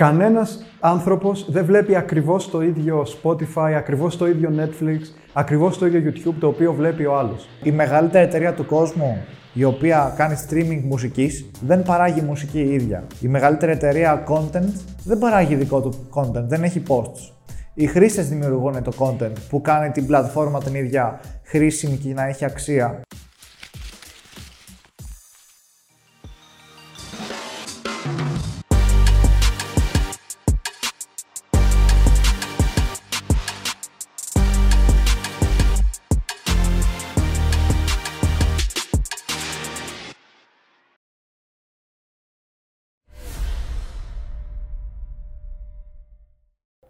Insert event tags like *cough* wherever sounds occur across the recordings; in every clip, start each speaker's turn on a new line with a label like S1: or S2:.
S1: Κανένας άνθρωπος δεν βλέπει ακριβώς το ίδιο Spotify, ακριβώς το ίδιο Netflix, ακριβώς το ίδιο YouTube το οποίο βλέπει ο άλλος.
S2: Η μεγαλύτερη εταιρεία του κόσμου η οποία κάνει streaming μουσικής δεν παράγει μουσική η ίδια. Η μεγαλύτερη εταιρεία content δεν παράγει δικό του content, δεν έχει posts. Οι χρήστες δημιουργούν το content που κάνει την πλατφόρμα την ίδια χρήσιμη και να έχει αξία.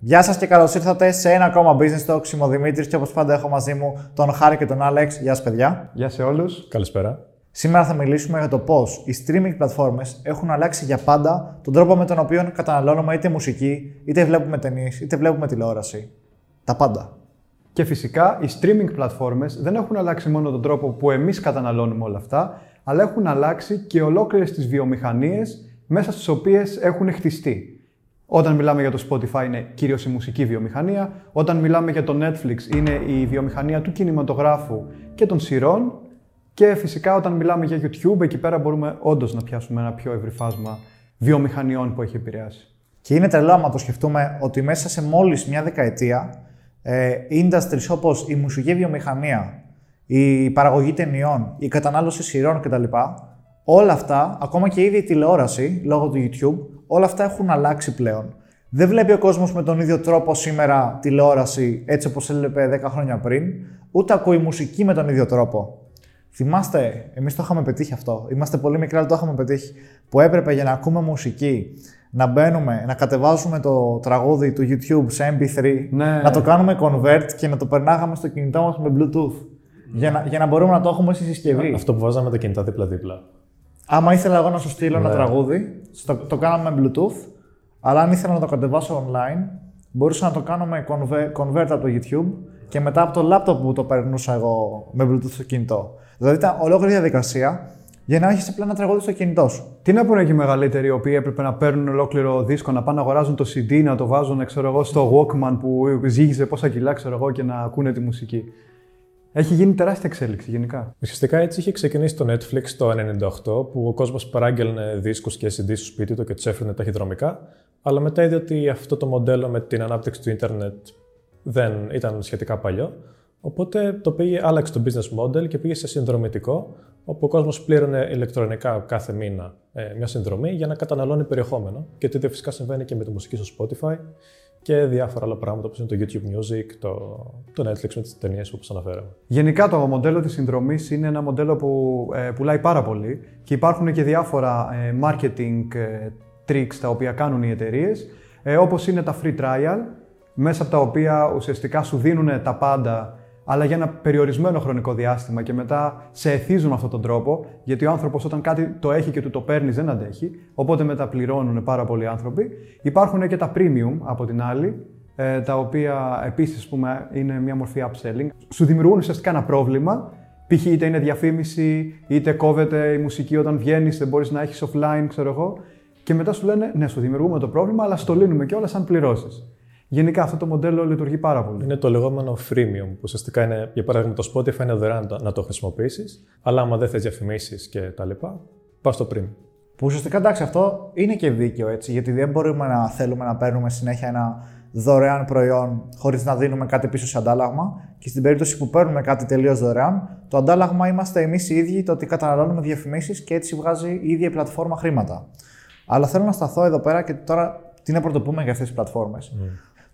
S2: Γεια σας και καλώς ήρθατε σε ένα ακόμα business talk. Είμαι ο Δημήτρης και όπως πάντα έχω μαζί μου τον Χάρη και τον Άλεξ. Γεια σας, παιδιά.
S1: Γεια σε όλους.
S3: Καλησπέρα.
S2: Σήμερα θα μιλήσουμε για το πώς οι streaming πλατφόρμε έχουν αλλάξει για πάντα τον τρόπο με τον οποίο καταναλώνουμε είτε μουσική, είτε βλέπουμε ταινίες, είτε βλέπουμε τηλεόραση. Τα πάντα.
S1: Και φυσικά οι streaming πλατφόρμες δεν έχουν αλλάξει μόνο τον τρόπο που εμείς καταναλώνουμε όλα αυτά, αλλά έχουν αλλάξει και ολόκληρες τις βιομηχανίες μέσα στις οποίες έχουν χτιστεί. Όταν μιλάμε για το Spotify είναι κυρίως η μουσική βιομηχανία. Όταν μιλάμε για το Netflix είναι η βιομηχανία του κινηματογράφου και των σειρών. Και φυσικά όταν μιλάμε για YouTube, εκεί πέρα μπορούμε όντως να πιάσουμε ένα πιο ευρύ φάσμα βιομηχανιών που έχει επηρεάσει.
S2: Και είναι τρελό άμα το σκεφτούμε ότι μέσα σε μόλις μια δεκαετία ε, industries όπως η μουσική βιομηχανία, η παραγωγή ταινιών, η κατανάλωση σειρών κτλ. Όλα αυτά, ακόμα και ήδη η τηλεόραση λόγω του YouTube, όλα αυτά έχουν αλλάξει πλέον. Δεν βλέπει ο κόσμος με τον ίδιο τρόπο σήμερα τηλεόραση έτσι όπως έβλεπε 10 χρόνια πριν, ούτε ακούει μουσική με τον ίδιο τρόπο. Θυμάστε, εμείς το είχαμε πετύχει αυτό. Είμαστε πολύ μικροί, αλλά το είχαμε πετύχει. Που έπρεπε για να ακούμε μουσική να μπαίνουμε, να κατεβάζουμε το τραγούδι του YouTube σε MP3,
S1: Ναι.
S2: να το κάνουμε convert και να το περνάγαμε στο κινητό μας με Bluetooth. Για να, για να μπορούμε να το έχουμε στη συσκευή.
S3: Αυτό που βάζαμε τα κινητά δίπλα-δίπλα.
S2: Άμα ήθελα εγώ να σου στείλω ένα
S3: Ναι.
S2: τραγούδι, στο, το κάναμε με Bluetooth, αλλά αν ήθελα να το κατεβάσω online, μπορούσα να το κάνω με convert, convert από το YouTube και μετά από το laptop που το περνούσα εγώ με Bluetooth στο κινητό. Δηλαδή ήταν ολόκληρη διαδικασία για να έχεις απλά ένα τραγούδι στο κινητό σου.
S1: Τι να πούνε και οι μεγαλύτεροι, οι οποίοι έπρεπε να παίρνουν ολόκληρο δίσκο, να πάνε να αγοράζουν το CD, να το βάζουν ξέρω εγώ, στο Walkman που ζύγιζε πόσα κιλά ξέρω εγώ, και να ακούνε τη μουσική. Έχει γίνει τεράστια εξέλιξη γενικά.
S3: Ουσιαστικά έτσι είχε ξεκινήσει το Netflix το 1998, που ο κόσμος παράγγελνε δίσκους και CD στο σπίτι του και τους έφερνε ταχυδρομικά. Αλλά μετά είδε ότι αυτό το μοντέλο με την ανάπτυξη του ίντερνετ δεν ήταν σχετικά παλιό. Οπότε το πήγε, άλλαξε το business model και πήγε σε συνδρομητικό, όπου ο κόσμος πλήρωνε ηλεκτρονικά κάθε μήνα ε, μια συνδρομή για να καταναλώνει περιεχόμενο. Και το ίδιο φυσικά συμβαίνει και με τη μουσική στο Spotify και διάφορα άλλα πράγματα όπως είναι το YouTube Music, το, το Netflix με τις ταινίες όπως αναφέραμε.
S1: Γενικά το μοντέλο της συνδρομής είναι ένα μοντέλο που ε, πουλάει πάρα πολύ και υπάρχουν και διάφορα ε, marketing ε, tricks τα οποία κάνουν οι εταιρείες, ε, όπως είναι τα free trial, μέσα από τα οποία ουσιαστικά σου δίνουν τα πάντα αλλά για ένα περιορισμένο χρονικό διάστημα και μετά σε εθίζουν με αυτόν τον τρόπο, γιατί ο άνθρωπος όταν κάτι το έχει και του το παίρνεις δεν αντέχει, οπότε μεταπληρώνουν πάρα πολλοί άνθρωποι. Υπάρχουν και τα premium από την άλλη, ε, τα οποία επίσης είναι μια μορφή upselling. Σου δημιουργούν ουσιαστικά ένα πρόβλημα. Π.χ. είτε είναι διαφήμιση, είτε κόβεται η μουσική όταν βγαίνεις, δεν μπορείς να έχεις offline, ξέρω εγώ. Και μετά σου λένε, ναι, σου δημιουργούμε το πρόβλημα, αλλά στο λύνουμε κιόλας αν πληρώσεις. Γενικά αυτό το μοντέλο λειτουργεί πάρα πολύ.
S3: Είναι το λεγόμενο freemium, που ουσιαστικά είναι, για παράδειγμα, το Spotify είναι δωρεάν να το χρησιμοποιήσεις, αλλά άμα δεν θες διαφημίσεις και τα λοιπά, πας στο premium.
S2: Που ουσιαστικά εντάξει, αυτό είναι και δίκαιο έτσι, γιατί δεν μπορούμε να θέλουμε να παίρνουμε συνέχεια ένα δωρεάν προϊόν χωρίς να δίνουμε κάτι πίσω σε αντάλλαγμα. Και στην περίπτωση που παίρνουμε κάτι τελείως δωρεάν, το αντάλλαγμα είμαστε εμείς οι ίδιοι το ότι καταναλώνουμε διαφημίσεις και έτσι βγάζει η ίδια η πλατφόρμα χρήματα. Αλλά θέλω να σταθώ εδώ πέρα και τώρα τι να πρωτοπούμε για αυτές τις πλατφόρμες.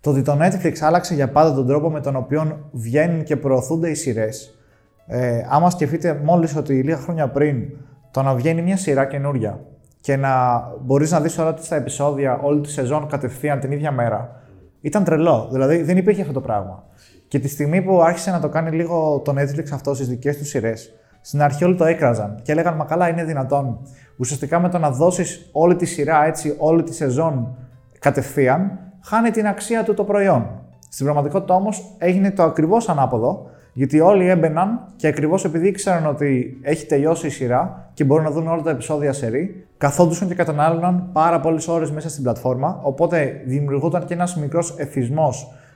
S2: Το ότι το Netflix άλλαξε για πάντα τον τρόπο με τον οποίο βγαίνουν και προωθούνται οι σειρές. Ε, άμα σκεφτείτε μόλις ότι λίγα χρόνια πριν το να βγαίνει μια σειρά καινούρια και να μπορείς να δεις όλα τα επεισόδια, όλη τη σεζόν κατευθείαν την ίδια μέρα, ήταν τρελό. Δηλαδή δεν υπήρχε αυτό το πράγμα. Και τη στιγμή που άρχισε να το κάνει λίγο το Netflix αυτό στις δικές τους σειρές, στην αρχή όλοι το έκραζαν και έλεγαν Μα καλά, είναι δυνατόν. Ουσιαστικά με το να δώσεις όλη τη σειρά έτσι, όλη τη σεζόν κατευθείαν, χάνει την αξία του το προϊόν. Στην πραγματικότητα όμως έγινε το ακριβώς ανάποδο, Γιατί όλοι έμπαιναν και ακριβώς επειδή ήξεραν ότι έχει τελειώσει η σειρά και μπορούν να δουν όλα τα επεισόδια σε ρί, καθόντουσαν και κατανάλωναν πάρα πολλές ώρες μέσα στην πλατφόρμα. Οπότε δημιουργούταν και ένας μικρός εφισμό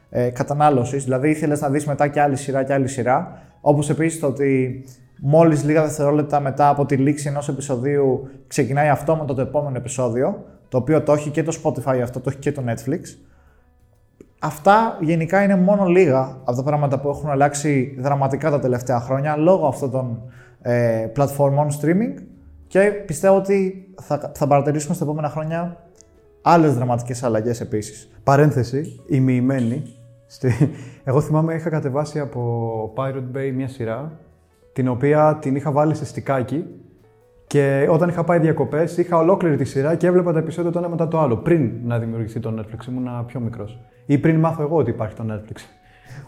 S2: ε, κατανάλωσης. Δηλαδή ήθελες να δεις μετά και άλλη σειρά και άλλη σειρά. Όπως επίσης το ότι μόλις λίγα δευτερόλεπτα μετά από τη λήξη ενός επεισοδίου ξεκινάει αυτόματα το επόμενο επεισόδιο. Το οποίο το έχει και το Spotify αυτό, το έχει και το Netflix. Αυτά γενικά είναι μόνο λίγα από τα πράγματα που έχουν αλλάξει δραματικά τα τελευταία χρόνια λόγω αυτών των ε, πλατφόρμων streaming και πιστεύω ότι θα, θα παρατηρήσουμε στα επόμενα χρόνια άλλες δραματικές αλλαγές επίσης.
S1: Παρένθεση, η μοιημένη. Στη... Εγώ θυμάμαι είχα κατεβάσει από Pirate Bay μια σειρά την οποία την είχα βάλει σε στικάκι και όταν είχα πάει διακοπές, είχα ολόκληρη τη σειρά και έβλεπα τα επεισόδια το ένα μετά το άλλο. Πριν να δημιουργηθεί το Netflix, ήμουν πιο μικρός. Ή πριν μάθω εγώ ότι υπάρχει το Netflix.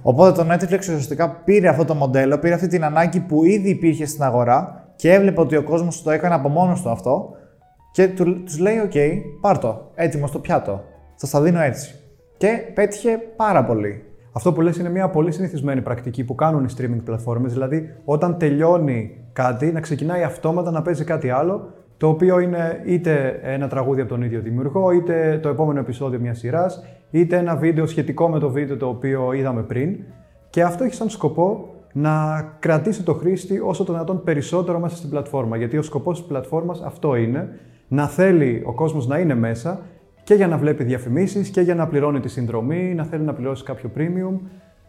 S2: Οπότε το Netflix ουσιαστικά πήρε αυτό το μοντέλο, πήρε αυτή την ανάγκη που ήδη υπήρχε στην αγορά και έβλεπε ότι ο κόσμος το έκανε από μόνος του αυτό και του λέει: OK, πάρ το, έτοιμος στο πιάτο. Θα στα δίνω έτσι. Και πέτυχε πάρα πολύ.
S1: Αυτό που λες είναι μια πολύ συνηθισμένη πρακτική που κάνουν οι streaming πλατφόρμες, δηλαδή όταν τελειώνει κάτι να ξεκινάει αυτόματα να παίζει κάτι άλλο, το οποίο είναι είτε ένα τραγούδι από τον ίδιο δημιουργό, είτε το επόμενο επεισόδιο μιας σειράς, είτε ένα βίντεο σχετικό με το βίντεο το οποίο είδαμε πριν. Και αυτό έχει σαν σκοπό να κρατήσει το χρήστη όσο το δυνατόν περισσότερο μέσα στην πλατφόρμα. Γιατί ο σκοπός της πλατφόρμας αυτό είναι, να θέλει ο κόσμος να είναι μέσα και για να βλέπει διαφημίσεις και για να πληρώνει τη συνδρομή, να θέλει να πληρώσει κάποιο premium.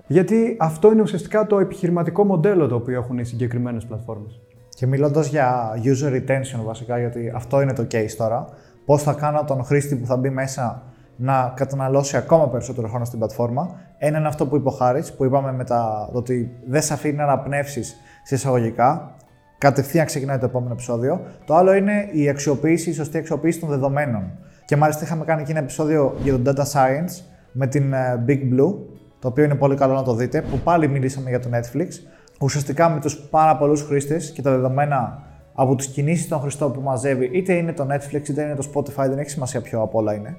S1: Γιατί αυτό είναι ουσιαστικά το επιχειρηματικό μοντέλο το οποίο έχουν οι συγκεκριμένες πλατφόρμες.
S2: Και μιλώντας για user retention βασικά, γιατί αυτό είναι το case τώρα, πώς θα κάνω τον χρήστη που θα μπει μέσα να καταναλώσει ακόμα περισσότερο χρόνο στην πλατφόρμα. Ένα είναι αυτό που είπε ο Χάρης, που είπαμε με τα, το ότι δεν σε αφήνει να αναπνεύσεις σε εισαγωγικά. Κατευθείαν ξεκινάει το επόμενο επεισόδιο. Το άλλο είναι η αξιοποίηση, η σωστή αξιοποίηση των δεδομένων. Και μάλιστα είχαμε κάνει και ένα επεισόδιο για το Data Science με την ε, Big Blue, το οποίο είναι πολύ καλό να το δείτε, που πάλι μιλήσαμε για το Netflix. Ουσιαστικά με τους πάρα πολλούς χρήστες και τα δεδομένα από τις κινήσεις των χρηστών που μαζεύει, είτε είναι το Netflix είτε είναι το Spotify, δεν έχει σημασία ποιο από όλα είναι,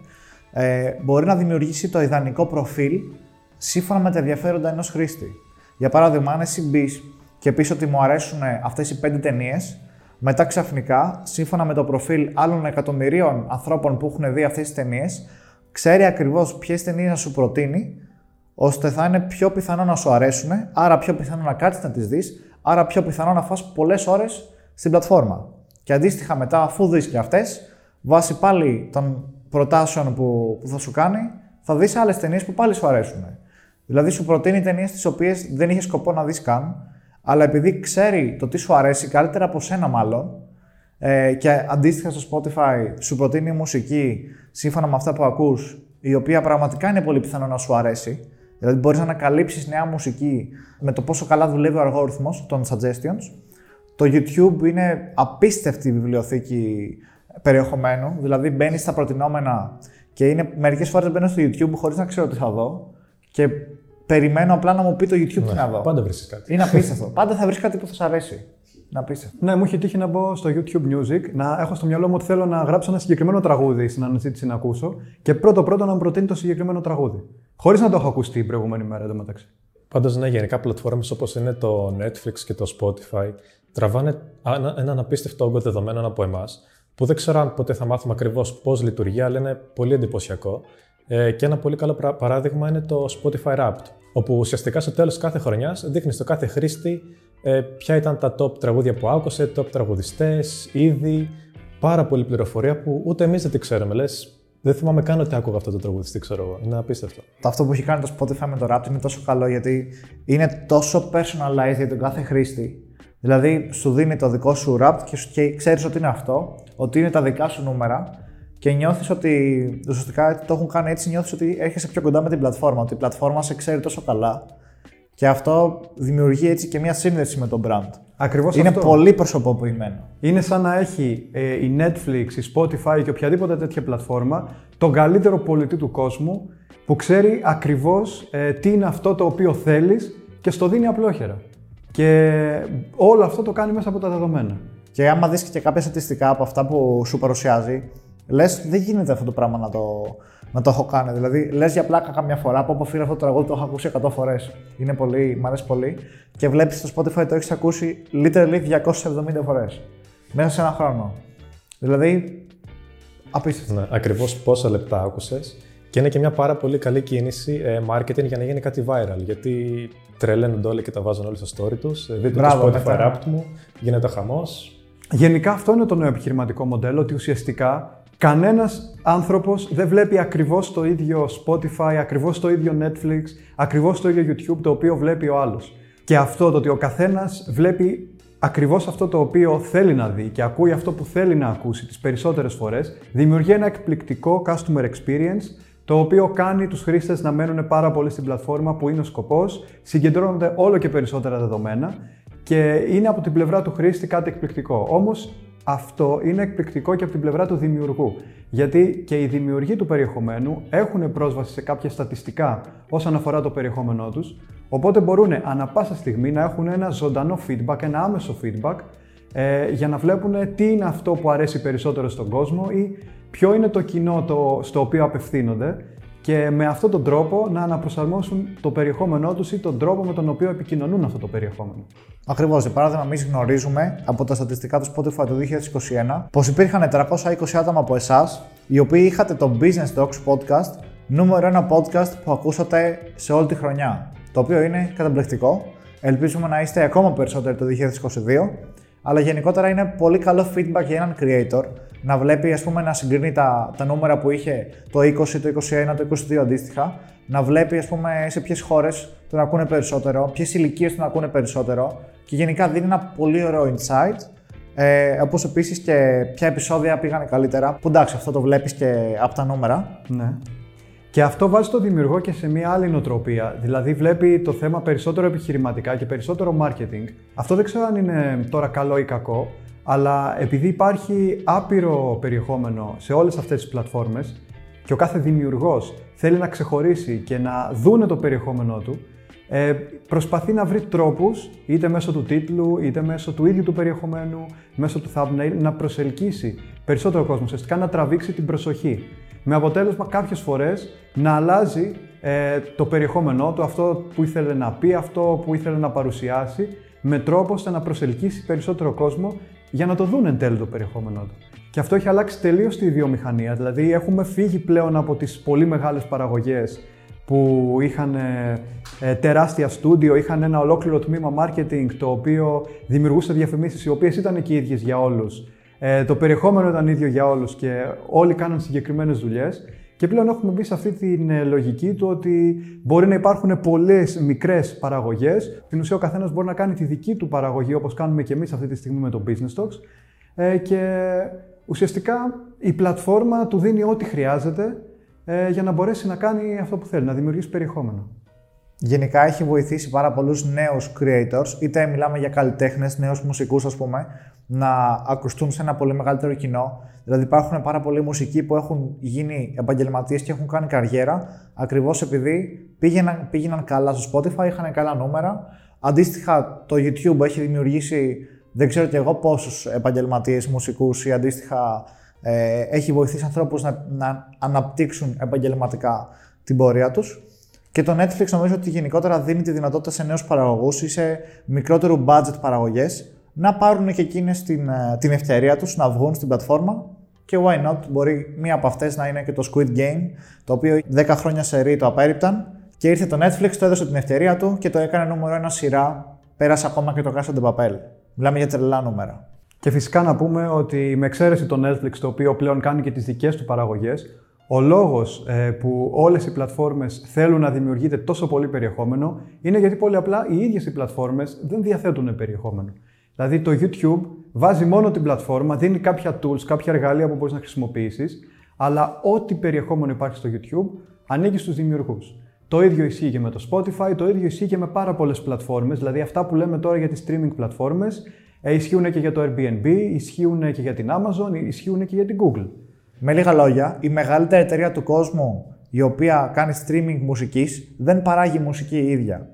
S2: ε, μπορεί να δημιουργήσει το ιδανικό προφίλ σύμφωνα με τα ενδιαφέροντα ενός χρήστη. Για παράδειγμα, αν εσύ μπεις και πεις ότι μου αρέσουν αυτές οι πέντε ταινίες, μετά ξαφνικά, σύμφωνα με το προφίλ άλλων εκατομμυρίων ανθρώπων που έχουν δει αυτές τις ταινίες, ξέρει ακριβώς ποιες ταινίες να σου προτείνει, ώστε θα είναι πιο πιθανό να σου αρέσουν, άρα πιο πιθανό να κάτσεις να τις δεις, άρα πιο πιθανό να φας πολλές ώρες στην πλατφόρμα. Και αντίστοιχα μετά, αφού δεις και αυτές, βάσει πάλι των προτάσεων που, που θα σου κάνει, θα δεις άλλες ταινίες που πάλι σου αρέσουν. Δηλαδή, σου προτείνει ταινίες τις οποίες δεν είχες σκοπό να δεις καν, αλλά επειδή ξέρει το τι σου αρέσει, καλύτερα από σένα μάλλον, ε, και αντίστοιχα στο Spotify σου προτείνει μουσική σύμφωνα με αυτά που ακούς, η οποία πραγματικά είναι πολύ πιθανό να σου αρέσει. Δηλαδή μπορείς να ανακαλύψεις νέα μουσική με το πόσο καλά δουλεύει ο αλγόριθμος των suggestions. Το YouTube είναι απίστευτη βιβλιοθήκη περιεχομένου, δηλαδή μπαίνεις στα προτινόμενα και είναι, μερικές φορές μπαίνω στο YouTube χωρίς να ξέρω τι θα δω και περιμένω απλά να μου πει το YouTube
S3: ναι,
S2: τι να δω.
S3: Πάντα βρίσκεις κάτι.
S2: Είναι απίστευτο. πάντα θα βρεις κάτι που θα σου αρέσει. Είναι απίστευτο.
S1: Ναι, μου είχε τύχει να μπω στο YouTube Music, να έχω στο μυαλό μου ότι θέλω να γράψω ένα συγκεκριμένο τραγούδι στην αναζήτηση να ακούσω και πρώτο-πρώτο να μου προτείνει το συγκεκριμένο τραγούδι. Χωρίς να το έχω ακουστεί την προηγούμενη μέρα εντωμεταξύ.
S3: Πάντως, ναι, γενικά πλατφόρμες όπως είναι το Netflix και το Spotify τραβάνε έναν απίστευτο όγκο δεδομένων από εμάς που δεν ξέρω αν ποτέ θα μάθουμε ακριβώς πώς λειτουργεί, αλλά είναι πολύ εντυπωσιακό. Ε, και ένα πολύ καλό παράδειγμα είναι το Spotify Wrapped, όπου ουσιαστικά στο τέλος κάθε χρονιάς δείχνεις στο κάθε χρήστη ε, ποια ήταν τα top τραγούδια που άκουσε, top τραγουδιστές, είδη. Πάρα πολλή πληροφορία που ούτε εμείς δεν τη ξέρουμε. Λες, δεν θυμάμαι καν ότι άκουγα αυτό το τραγουδιστή, ξέρω εγώ. Είναι απίστευτο.
S2: Αυτό που έχει κάνει το Spotify με το Wrapped είναι τόσο καλό γιατί είναι τόσο personalized για τον κάθε χρήστη. Δηλαδή, σου δίνει το δικό σου Wrapped και, και ξέρεις ότι είναι αυτό, ότι είναι τα δικά σου νούμερα και νιώθεις ότι ουσιαστικά το έχουν κάνει έτσι, νιώθεις ότι έρχεσαι πιο κοντά με την πλατφόρμα. Ότι η πλατφόρμα σε ξέρει τόσο καλά και αυτό δημιουργεί έτσι και μια σύνδεση με τον brand.
S1: Ακριβώς
S2: Είναι
S1: αυτό.
S2: πολύ προσωποποιημένο.
S1: Είναι σαν να έχει ε, η Netflix, η Spotify και οποιαδήποτε τέτοια πλατφόρμα τον καλύτερο πολιτή του κόσμου που ξέρει ακριβώς ε, τι είναι αυτό το οποίο θέλεις και στο δίνει απλόχερα. Και όλο αυτό το κάνει μέσα από τα δεδομένα.
S2: Και άμα δεις και κάποια στατιστικά από αυτά που σου παρουσιάζει, Λες, δεν γίνεται αυτό το πράγμα να το, να το έχω κάνει. Δηλαδή, λες για πλάκα καμιά φορά που από φίλο αυτό το τραγούδι το έχω ακούσει 100 φορές. Είναι πολύ, μ' αρέσει πολύ. Και βλέπεις στο Spotify το έχεις ακούσει literally 270 φορές. Μέσα σε ένα χρόνο. Δηλαδή, απίστευτο.
S3: Ναι, ακριβώς πόσα λεπτά άκουσες. Και είναι και μια πάρα πολύ καλή κίνηση ε, marketing για να γίνει κάτι viral. Γιατί τρελαίνονται όλοι και τα βάζουν όλοι στο story τους. Δείτε
S2: Μπράβο,
S3: το Spotify
S2: μετά.
S3: Wrapped μου, γίνεται χαμός.
S1: Γενικά αυτό είναι το νέο επιχειρηματικό μοντέλο, ότι ουσιαστικά κανένας άνθρωπος δεν βλέπει ακριβώς το ίδιο Spotify, ακριβώς το ίδιο Netflix, ακριβώς το ίδιο YouTube το οποίο βλέπει ο άλλος. Και αυτό το ότι ο καθένας βλέπει ακριβώς αυτό το οποίο θέλει να δει και ακούει αυτό που θέλει να ακούσει τις περισσότερες φορές, δημιουργεί ένα εκπληκτικό customer experience το οποίο κάνει τους χρήστες να μένουν πάρα πολύ στην πλατφόρμα που είναι ο σκοπός, συγκεντρώνονται όλο και περισσότερα δεδομένα και είναι από την πλευρά του χρήστη κάτι εκπληκτικό. Όμως αυτό είναι εκπληκτικό και από την πλευρά του δημιουργού. Γιατί και οι δημιουργοί του περιεχομένου έχουν πρόσβαση σε κάποια στατιστικά όσον αφορά το περιεχόμενό τους, οπότε μπορούν ανα πάσα στιγμή να έχουν ένα ζωντανό feedback, ένα άμεσο feedback, ε, για να βλέπουν τι είναι αυτό που αρέσει περισσότερο στον κόσμο ή ποιο είναι το κοινό το, στο οποίο απευθύνονται και με αυτόν τον τρόπο να αναπροσαρμόσουν το περιεχόμενό τους ή τον τρόπο με τον οποίο επικοινωνούν αυτό το περιεχόμενο.
S2: Ακριβώς. Για παράδειγμα, εμείς γνωρίζουμε από τα στατιστικά του Spotify του 2021 πως υπήρχαν 420 άτομα από εσάς οι οποίοι είχατε το Business Talks podcast, νούμερο ένα podcast που ακούσατε σε όλη τη χρονιά. Το οποίο είναι καταπληκτικό. Ελπίζουμε να είστε ακόμα περισσότεροι το 2022. Αλλά γενικότερα είναι πολύ καλό feedback για έναν creator να βλέπει, ας πούμε, να συγκρίνει τα, τα νούμερα που είχε το 20, το 21, το 22 αντίστοιχα, να βλέπει, ας πούμε, σε ποιες χώρες τον ακούνε περισσότερο, ποιες ηλικίες τον ακούνε περισσότερο και γενικά δίνει ένα πολύ ωραίο insight. Ε, όπως επίσης και ποια επεισόδια πήγανε καλύτερα, που εντάξει αυτό το βλέπεις και από τα νούμερα.
S1: Ναι. Και αυτό βάζει το δημιουργό και σε μια άλλη νοοτροπία. Δηλαδή, βλέπει το θέμα περισσότερο επιχειρηματικά και περισσότερο marketing. Αυτό δεν ξέρω αν είναι τώρα καλό ή κακό, αλλά επειδή υπάρχει άπειρο περιεχόμενο σε όλες αυτές τις πλατφόρμες και ο κάθε δημιουργός θέλει να ξεχωρίσει και να δούνε το περιεχόμενό του, ε, προσπαθεί να βρει τρόπους, είτε μέσω του τίτλου, είτε μέσω του ίδιου του περιεχομένου, μέσω του thumbnail, να προσελκύσει περισσότερο κόσμο, ουσιαστικά να τραβήξει την προσοχή. Με αποτέλεσμα κάποιες φορές να αλλάζει ε, το περιεχόμενό του, αυτό που ήθελε να πει, αυτό που ήθελε να παρουσιάσει, με τρόπο ώστε να προσελκύσει περισσότερο κόσμο για να το δουν εν τέλει το περιεχόμενό του. Και αυτό έχει αλλάξει τελείως τη βιομηχανία. Δηλαδή, έχουμε φύγει πλέον από τις πολύ μεγάλες παραγωγές που είχαν ε, ε, τεράστια στούντιο, είχαν ένα ολόκληρο τμήμα marketing το οποίο δημιουργούσε διαφημίσεις οι οποίες ήταν και ίδιες για όλους. Ε, το περιεχόμενο ήταν ίδιο για όλους και όλοι κάναν συγκεκριμένες δουλειές. Και πλέον έχουμε μπει σε αυτή τη λογική του ότι μπορεί να υπάρχουν πολλές μικρές παραγωγές. Στην ουσία, ο καθένας μπορεί να κάνει τη δική του παραγωγή, όπως κάνουμε και εμείς αυτή τη στιγμή με το Business Talks. Ε, και ουσιαστικά η πλατφόρμα του δίνει ό,τι χρειάζεται ε, για να μπορέσει να κάνει αυτό που θέλει, να δημιουργήσει περιεχόμενο.
S2: Γενικά έχει βοηθήσει πάρα πολλούς νέους creators, είτε μιλάμε για καλλιτέχνες, νέους μουσικούς ας πούμε, να ακουστούν σε ένα πολύ μεγαλύτερο κοινό. Δηλαδή υπάρχουν πάρα πολλοί μουσικοί που έχουν γίνει επαγγελματίες και έχουν κάνει καριέρα ακριβώς επειδή πήγαιναν, πήγαιναν καλά στο Spotify, είχαν καλά νούμερα. Αντίστοιχα το YouTube έχει δημιουργήσει δεν ξέρω και εγώ πόσους επαγγελματίες μουσικούς ή αντίστοιχα ε, έχει βοηθήσει ανθρώπους να, να αναπτύξουν επαγγελματικά την πορεία τους. Και το Netflix νομίζω ότι γενικότερα δίνει τη δυνατότητα σε νέους παραγωγούς ή σε μικρότερου budget παραγωγές να πάρουν και εκείνες την, ε, την ευκαιρία τους να βγουν στην πλατφόρμα και why not, μπορεί μία από αυτές να είναι και το Squid Game, το οποίο 10 χρόνια σε ρί το απέριπταν και ήρθε το Netflix, το έδωσε την ευκαιρία του και το έκανε νούμερο ένα σειρά, πέρασε ακόμα και το Casa de Papel. Μιλάμε για τρελά νούμερα.
S1: Και φυσικά να πούμε ότι με εξαίρεση το Netflix, το οποίο πλέον κάνει και τις δικές του παραγωγές, ο λόγος ε, που όλες οι πλατφόρμες θέλουν να δημιουργείται τόσο πολύ περιεχόμενο είναι γιατί πολύ απλά οι ίδιες οι πλατφόρμες δεν διαθέτουν περιεχόμενο. Δηλαδή το YouTube βάζει μόνο την πλατφόρμα, δίνει κάποια tools, κάποια εργαλεία που μπορείς να χρησιμοποιήσεις, αλλά ό,τι περιεχόμενο υπάρχει στο YouTube ανήκει στους δημιουργούς. Το ίδιο ισχύει και με το Spotify, το ίδιο ισχύει και με πάρα πολλές πλατφόρμες, δηλαδή αυτά που λέμε τώρα για τις streaming πλατφόρμες, ε, ισχύουν και για το Airbnb, ισχύουν και για την Amazon, ισχύουν και για την Google.
S2: Με λίγα λόγια, η μεγαλύτερη εταιρεία του κόσμου η οποία κάνει streaming μουσικής δεν παράγει μουσική η ίδια.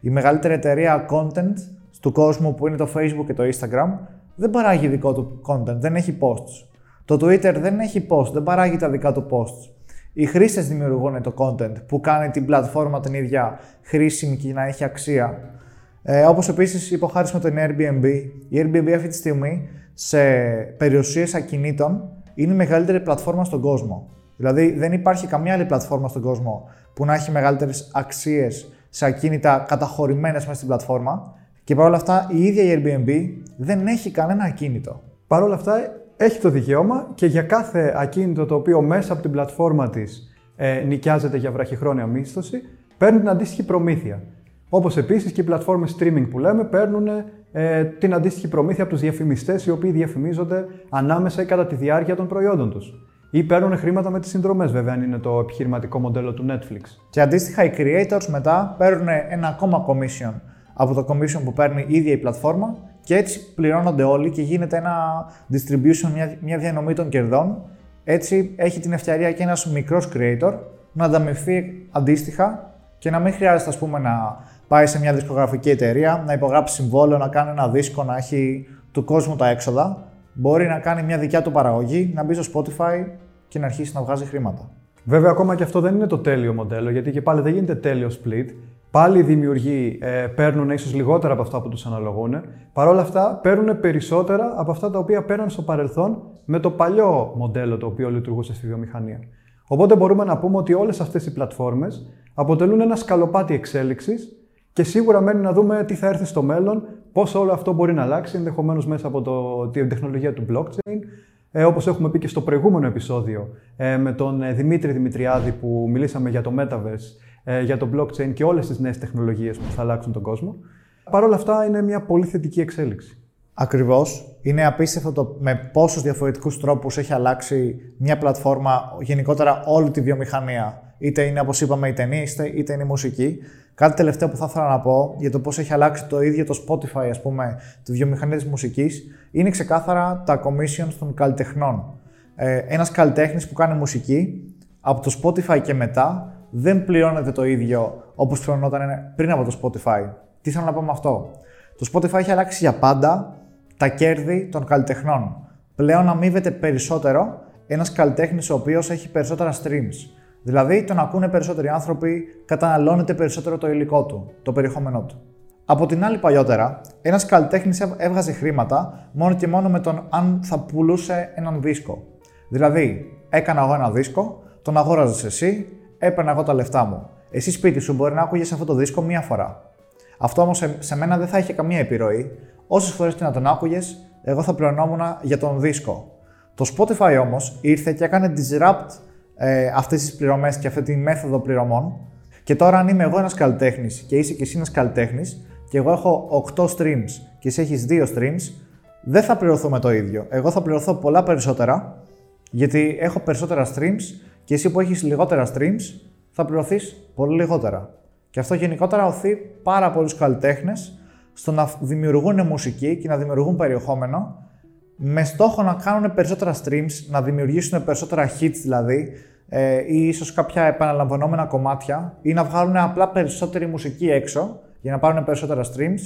S2: Η μεγαλύτερη εταιρεία content του κόσμου που είναι το Facebook και το Instagram δεν παράγει δικό του content, δεν έχει posts. Το Twitter δεν έχει post, δεν παράγει τα δικά του posts. Οι χρήστες δημιουργούν το content που κάνει την πλατφόρμα την ίδια χρήσιμη και να έχει αξία. Ε, Όπως επίσης είπε ο Χάρη με το Airbnb. Η Airbnb αυτή τη στιγμή σε περιουσίες ακινήτων είναι η μεγαλύτερη πλατφόρμα στον κόσμο. Δηλαδή δεν υπάρχει καμία άλλη πλατφόρμα στον κόσμο που να έχει μεγαλύτερες αξίες σε ακίνητα καταχωρημένες μέσα στην πλατφόρμα. Και παρόλα αυτά η ίδια η Airbnb δεν έχει κανένα ακίνητο.
S1: Παρ' όλα αυτά έχει το δικαίωμα και για κάθε ακίνητο το οποίο μέσα από την πλατφόρμα της ε, νοικιάζεται για βραχυχρόνια μίσθωση, παίρνει την αντίστοιχη προμήθεια. Όπως επίσης και οι πλατφόρμες streaming που λέμε παίρνουν ε, την αντίστοιχη προμήθεια από τους διαφημιστές οι οποίοι διαφημίζονται ανάμεσα ή κατά τη διάρκεια των προϊόντων τους. Ή παίρνουν χρήματα με τις συνδρομές, βέβαια, αν είναι το επιχειρηματικό μοντέλο του Netflix.
S2: Και αντίστοιχα οι creators μετά παίρνουν ένα ακόμα commission από το commission που παίρνει η ίδια η πλατφόρμα και έτσι πληρώνονται όλοι και γίνεται ένα distribution, μια, μια διανομή των κερδών. Έτσι έχει την ευκαιρία και ένας μικρός creator να ανταμευθεί αντίστοιχα και να μην χρειάζεται ας πούμε, να πάει σε μια δισκογραφική εταιρεία, να υπογράψει συμβόλαιο, να κάνει ένα δίσκο, να έχει του κόσμου τα έξοδα. Μπορεί να κάνει μια δικιά του παραγωγή, να μπει στο Spotify και να αρχίσει να βγάζει χρήματα.
S1: Βέβαια, ακόμα και αυτό δεν είναι το τέλειο μοντέλο, γιατί και πάλι δεν γίνεται τέλειο split. Πάλι οι δημιουργοί ε, παίρνουν ίσως λιγότερα από αυτά που τους αναλογούν. Παρ' όλα αυτά, παίρνουν περισσότερα από αυτά τα οποία παίρνουν στο παρελθόν με το παλιό μοντέλο το οποίο λειτουργούσε στη βιομηχανία. Οπότε μπορούμε να πούμε ότι όλες αυτές οι πλατφόρμες αποτελούν ένα σκαλοπάτι εξέλιξης και σίγουρα μένει να δούμε τι θα έρθει στο μέλλον, πώς όλο αυτό μπορεί να αλλάξει, ενδεχομένως μέσα από το, την τεχνολογία του blockchain. Ε, Όπως έχουμε πει και στο προηγούμενο επεισόδιο ε, με τον ε, Δημήτρη Δημητριάδη που μιλήσαμε για το Metaverse, ε, για το blockchain και όλες τις νέες τεχνολογίες που θα αλλάξουν τον κόσμο. Παρ' όλα αυτά είναι μια πολύ θετική εξέλιξη.
S2: Ακριβώς. Είναι απίστευτο το με πόσους διαφορετικούς τρόπους έχει αλλάξει μια πλατφόρμα, γενικότερα όλη τη βιομηχανία. Είτε είναι, όπως είπαμε, η ταινία, είτε είναι η μουσική. Κάτι τελευταίο που θα ήθελα να πω για το πώς έχει αλλάξει το ίδιο το Spotify, ας πούμε, τη βιομηχανία της μουσικής, είναι ξεκάθαρα τα commissions των καλλιτεχνών. Ε, Ένας καλλιτέχνης που κάνει μουσική, από το Spotify και μετά, δεν πληρώνεται το ίδιο όπως πληρωνόταν πριν από το Spotify. Τι θέλω να πω με αυτό; Το Spotify έχει αλλάξει για πάντα τα κέρδη των καλλιτεχνών. Πλέον αμείβεται περισσότερο ένας καλλιτέχνης ο οποίος έχει περισσότερα streams. Δηλαδή, τον ακούνε περισσότεροι άνθρωποι, καταναλώνεται περισσότερο το υλικό του, το περιεχόμενό του. Από την άλλη, παλιότερα, ένας καλλιτέχνης έβγαζε χρήματα μόνο και μόνο με τον αν θα πουλούσε έναν δίσκο. Δηλαδή, έκανα εγώ ένα δίσκο, τον αγόραζες εσύ, έπαιρνα εγώ τα λεφτά μου. Εσύ σπίτι σου μπορεί να άκουγες αυτό το δίσκο μία φορά. Αυτό όμως σε, σε μένα δεν θα είχε καμία επιρροή. Όσες φορές και να τον άκουγες, εγώ θα πληρωνόμουν για τον δίσκο. Το Spotify όμως ήρθε και έκανε disrupt ε, αυτές τις πληρωμές και αυτή τη μέθοδο πληρωμών. Και τώρα, αν είμαι εγώ ένας καλλιτέχνης και είσαι και εσύ ένας καλλιτέχνης, και εγώ έχω 8 streams και εσύ έχεις 2 streams, δεν θα πληρωθούμε το ίδιο. Εγώ θα πληρωθώ πολλά περισσότερα, γιατί έχω περισσότερα streams και εσύ που έχεις λιγότερα streams θα πληρωθείς πολύ λιγότερα. Και αυτό γενικότερα οθεί πάρα πολλούς καλλιτέχνες στο να δημιουργούν μουσική και να δημιουργούν περιεχόμενο με στόχο να κάνουν περισσότερα streams, να δημιουργήσουν περισσότερα hits δηλαδή, ε, ή ίσως κάποια επαναλαμβανόμενα κομμάτια, ή να βγάλουν απλά περισσότερη μουσική έξω για να πάρουν περισσότερα streams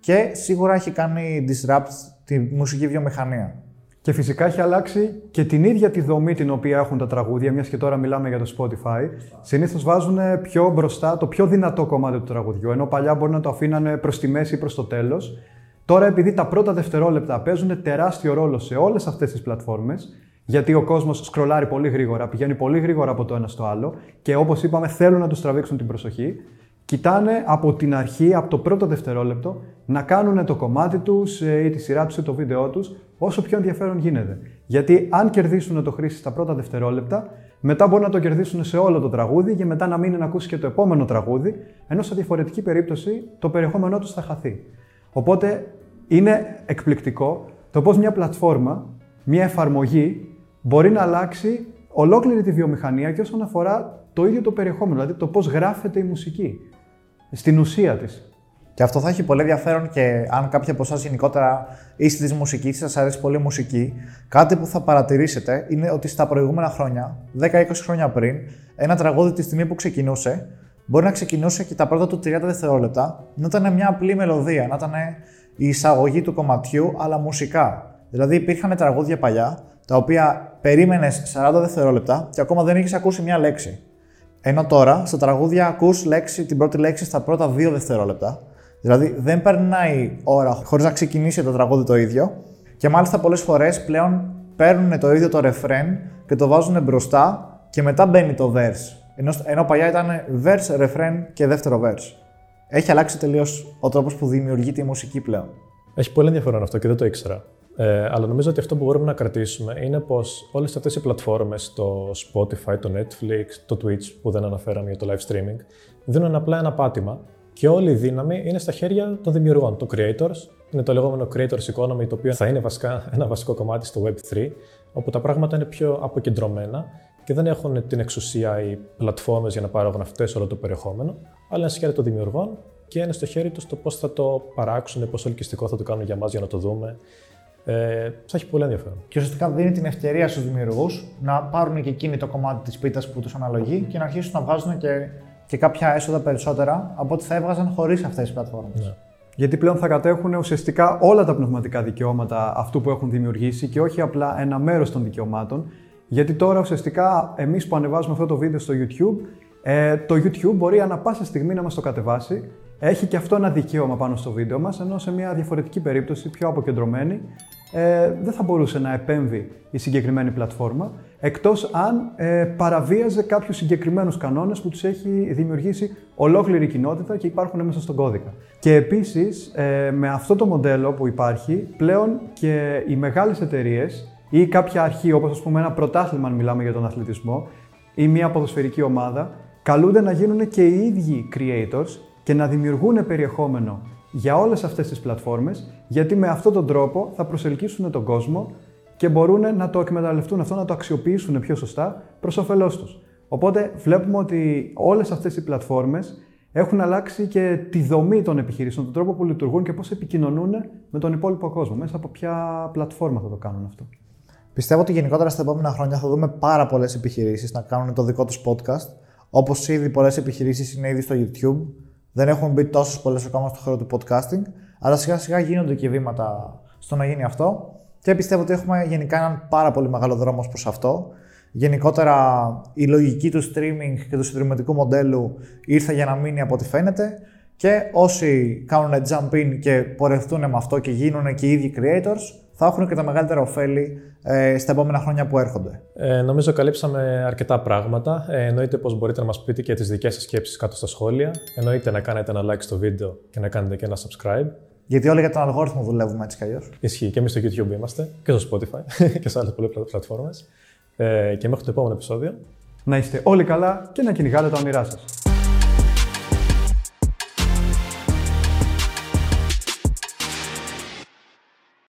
S2: και σίγουρα έχει κάνει disrupt τη μουσική βιομηχανία.
S1: Και φυσικά έχει αλλάξει και την ίδια τη δομή την οποία έχουν τα τραγούδια, μιας και τώρα μιλάμε για το Spotify. Συνήθως βάζουν πιο μπροστά το πιο δυνατό κομμάτι του τραγουδιού, ενώ παλιά μπορεί να το αφήνανε προς τη μέση ή προς το τέλος. Τώρα, επειδή τα πρώτα δευτερόλεπτα παίζουν τεράστιο ρόλο σε όλες αυτές τις πλατφόρμες, γιατί ο κόσμος σκρολάρει πολύ γρήγορα, πηγαίνει πολύ γρήγορα από το ένα στο άλλο και όπως είπαμε, θέλουν να τους τραβήξουν την προσοχή. Κοιτάνε από την αρχή, από το πρώτο δευτερόλεπτο, να κάνουν το κομμάτι τους ε, ή τη σειρά τους ή το βίντεο τους όσο πιο ενδιαφέρον γίνεται. Γιατί αν κερδίσουν το χρήσι στα πρώτα δευτερόλεπτα, μετά μπορεί να το κερδίσουν σε όλο το τραγούδι και μετά να μείνει να ακούσεις και το επόμενο τραγούδι, ενώ σε διαφορετική περίπτωση το περιεχόμενό τους θα χαθεί. Οπότε είναι εκπληκτικό το πώς μια πλατφόρμα, μια εφαρμογή μπορεί να αλλάξει ολόκληρη τη βιομηχανία και όσον αφορά το ίδιο το περιεχόμενο, δηλαδή το πώς γράφεται η μουσική, στην ουσία της.
S2: Και αυτό θα έχει πολύ ενδιαφέρον και αν κάποιοι από εσάς γενικότερα είστε της μουσικής, σας αρέσει πολύ η μουσική, κάτι που θα παρατηρήσετε είναι ότι στα προηγούμενα χρόνια, 10-20 χρόνια πριν, ένα τραγούδι τη στιγμή που ξεκινούσε, μπορεί να ξεκινούσε και τα πρώτα του 30 δευτερόλεπτα να ήταν μια απλή μελωδία, να ήταν η εισαγωγή του κομματιού, αλλά μουσικά. Δηλαδή υπήρχαν τραγούδια παλιά, τα οποία περίμενες 40 δευτερόλεπτα και ακόμα δεν έχει ακούσει μια λέξη. Ενώ τώρα στα τραγούδια ακούς την πρώτη λέξη στα πρώτα 2 δευτερόλεπτα. Δηλαδή δεν περνάει ώρα χωρίς να ξεκινήσει το τραγούδι το ίδιο. Και μάλιστα πολλές φορές πλέον παίρνουν το ίδιο το ρεφρέν και το βάζουν μπροστά και μετά μπαίνει το verse. Ενώ, ενώ παλιά ήταν verse, ρεφρέν και δεύτερο verse. Έχει αλλάξει τελείως ο τρόπος που δημιουργείται η μουσική πλέον.
S3: Έχει πολύ ενδιαφέρον αυτό και δεν το ήξερα. Ε, αλλά νομίζω ότι αυτό που μπορούμε να κρατήσουμε είναι πως όλες αυτές οι πλατφόρμες, το Spotify, το Netflix, το Twitch που δεν αναφέραμε για το live streaming, δίνουν απλά ένα πάτημα και όλη η δύναμη είναι στα χέρια των δημιουργών, των creators. Είναι το λεγόμενο creators economy, το οποίο θα είναι βασικά ένα βασικό κομμάτι στο Web3, όπου τα πράγματα είναι πιο αποκεντρωμένα και δεν έχουν την εξουσία οι πλατφόρμες για να πάρουν αυτές όλο το περιεχόμενο, αλλά είναι στα χέρια των δημιουργών και είναι στο χέρι τους το πώς θα το παράξουν, πόσο ελκυστικό θα το κάνουν για μας για να το δούμε. Ε, θα έχει πολύ ενδιαφέρον.
S2: Και ουσιαστικά δίνει την ευκαιρία στους δημιουργούς να πάρουν και εκείνοι το κομμάτι της πίτας που τους αναλογεί και να αρχίσουν να βγάζουν και, και κάποια έσοδα περισσότερα από ό,τι θα έβγαζαν χωρίς αυτές τις πλατφόρμες. Ναι.
S1: Γιατί πλέον θα κατέχουν ουσιαστικά όλα τα πνευματικά δικαιώματα αυτού που έχουν δημιουργήσει και όχι απλά ένα μέρος των δικαιωμάτων. Γιατί τώρα ουσιαστικά εμείς που ανεβάζουμε αυτό το βίντεο στο YouTube, ε, το YouTube μπορεί ανα πάσα στιγμή να μας το κατεβάσει έχει και αυτό ένα δικαίωμα πάνω στο βίντεο μας, ενώ σε μια διαφορετική περίπτωση, πιο αποκεντρωμένη, ε, δεν θα μπορούσε να επέμβει η συγκεκριμένη πλατφόρμα, εκτός αν ε, παραβίαζε κάποιους συγκεκριμένους κανόνες που τους έχει δημιουργήσει ολόκληρη η κοινότητα και υπάρχουν μέσα στον κώδικα. Και επίσης, ε, με αυτό το μοντέλο που υπάρχει, πλέον και οι μεγάλες εταιρείες ή κάποια αρχή, όπως ας πούμε ένα πρωτάθλημα αν μιλάμε για τον αθλητισμό, ή μια ποδοσφαιρική ομάδα, καλούνται να γίνουν και οι ίδιοι creators και να δημιουργούν περιεχόμενο για όλες αυτές τις πλατφόρμες, γιατί με αυτόν τον τρόπο θα προσελκύσουν τον κόσμο και μπορούν να το εκμεταλλευτούν αυτό, να το αξιοποιήσουν πιο σωστά προς όφελός τους. Οπότε βλέπουμε ότι όλες αυτές οι πλατφόρμες έχουν αλλάξει και τη δομή των επιχειρήσεων, τον τρόπο που λειτουργούν και πώς επικοινωνούν με τον υπόλοιπο κόσμο. Μέσα από ποια πλατφόρμα θα το κάνουν αυτό.
S2: Πιστεύω ότι γενικότερα στα επόμενα χρόνια θα δούμε πάρα πολλές επιχειρήσεις να κάνουν το δικό τους podcast. Όπως ήδη πολλές επιχειρήσεις είναι ήδη στο YouTube δεν έχουν μπει τόσες πολλές ακόμα στο χώρο του podcasting, αλλά σιγά σιγά γίνονται και βήματα στο να γίνει αυτό. Και πιστεύω ότι έχουμε γενικά έναν πάρα πολύ μεγάλο δρόμο προς αυτό. Γενικότερα η λογική του streaming και του συνδρομητικού μοντέλου ήρθε για να μείνει από ό,τι φαίνεται. Και όσοι κάνουν jump in και πορευτούν με αυτό και γίνουν και οι ίδιοι creators, θα έχουν και τα μεγαλύτερα ωφέλη ε, στα επόμενα χρόνια που έρχονται.
S3: Ε, νομίζω καλύψαμε αρκετά πράγματα. Ε, εννοείται πως μπορείτε να μας πείτε και τις δικές σας σκέψεις κάτω στα σχόλια. Εννοείται να κάνετε ένα like στο βίντεο και να κάνετε και ένα subscribe.
S2: Γιατί όλοι για τον αλγόριθμο δουλεύουμε έτσι κι αλλιώς.
S3: Ισχύει. Και εμείς στο YouTube είμαστε και στο Spotify *laughs* και σε άλλες πολλές πλατφόρμες. Ε, και μέχρι το επόμενο επεισόδιο.
S1: Να είστε όλοι καλά και να κυνηγάτε τα όνειρά σας.